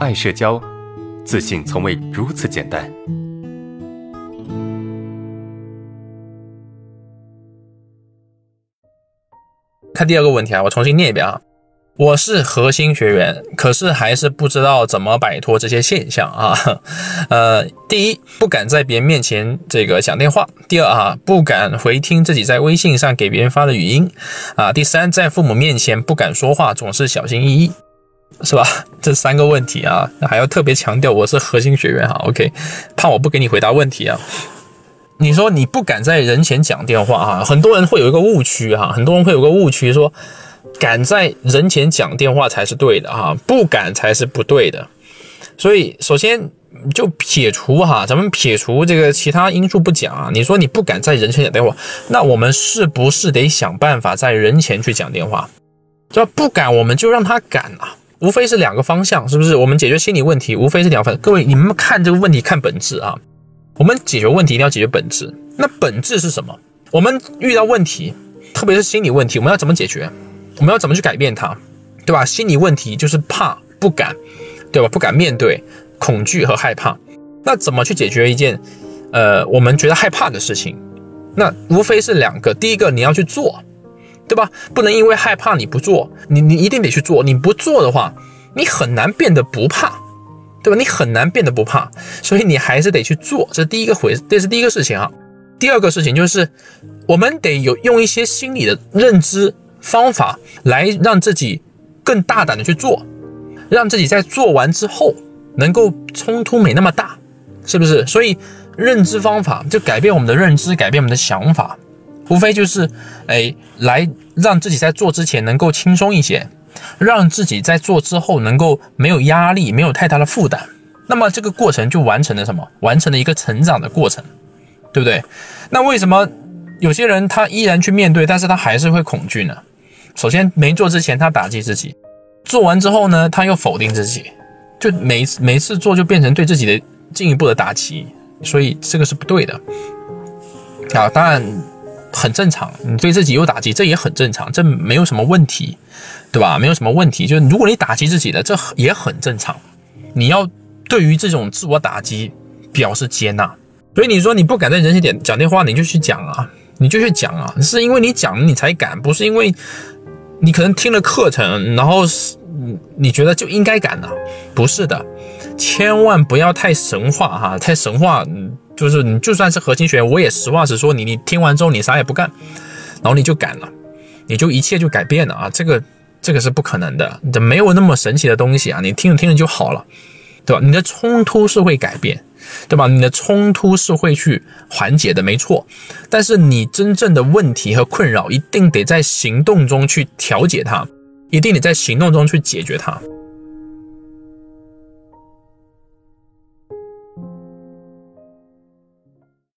爱社交，自信从未如此简单。看第二个问题啊，我重新念一遍啊。我是核心学员，可是还是不知道怎么摆脱这些现象啊。呃，第一，不敢在别人面前这个讲电话；第二啊，不敢回听自己在微信上给别人发的语音；啊，第三，在父母面前不敢说话，总是小心翼翼，是吧？这三个问题啊，还要特别强调我是核心学员哈。OK，怕我不给你回答问题啊。你说你不敢在人前讲电话啊？很多人会有一个误区哈，很多人会有个误区说。敢在人前讲电话才是对的哈，不敢才是不对的。所以首先就撇除哈，咱们撇除这个其他因素不讲啊。你说你不敢在人前讲电话，那我们是不是得想办法在人前去讲电话？这不敢，我们就让他敢啊。无非是两个方向，是不是？我们解决心理问题，无非是两方。各位，你们看这个问题看本质啊。我们解决问题一定要解决本质。那本质是什么？我们遇到问题，特别是心理问题，我们要怎么解决？我们要怎么去改变它，对吧？心理问题就是怕、不敢，对吧？不敢面对恐惧和害怕。那怎么去解决一件，呃，我们觉得害怕的事情？那无非是两个。第一个，你要去做，对吧？不能因为害怕你不做，你你一定得去做。你不做的话，你很难变得不怕，对吧？你很难变得不怕，所以你还是得去做。这是第一个回，这是第一个事情啊。第二个事情就是，我们得有用一些心理的认知。方法来让自己更大胆的去做，让自己在做完之后能够冲突没那么大，是不是？所以认知方法就改变我们的认知，改变我们的想法，无非就是哎，来让自己在做之前能够轻松一些，让自己在做之后能够没有压力，没有太大的负担。那么这个过程就完成了什么？完成了一个成长的过程，对不对？那为什么有些人他依然去面对，但是他还是会恐惧呢？首先，没做之前他打击自己，做完之后呢，他又否定自己，就每次每次做就变成对自己的进一步的打击，所以这个是不对的。啊，当然很正常，你对自己有打击，这也很正常，这没有什么问题，对吧？没有什么问题，就是如果你打击自己的，这也很正常。你要对于这种自我打击表示接纳。所以你说你不敢在人前点讲电话，你就去讲啊，你就去讲啊，是因为你讲你才敢，不是因为。你可能听了课程，然后是你觉得就应该敢呢？不是的，千万不要太神话哈，太神话，就是你就算是核心学员，我也实话实说，你你听完之后你啥也不干，然后你就敢了，你就一切就改变了啊！这个这个是不可能的，这没有那么神奇的东西啊！你听着听着就好了，对吧？你的冲突是会改变。对吧？你的冲突是会去缓解的，没错。但是你真正的问题和困扰，一定得在行动中去调节它，一定得在行动中去解决它。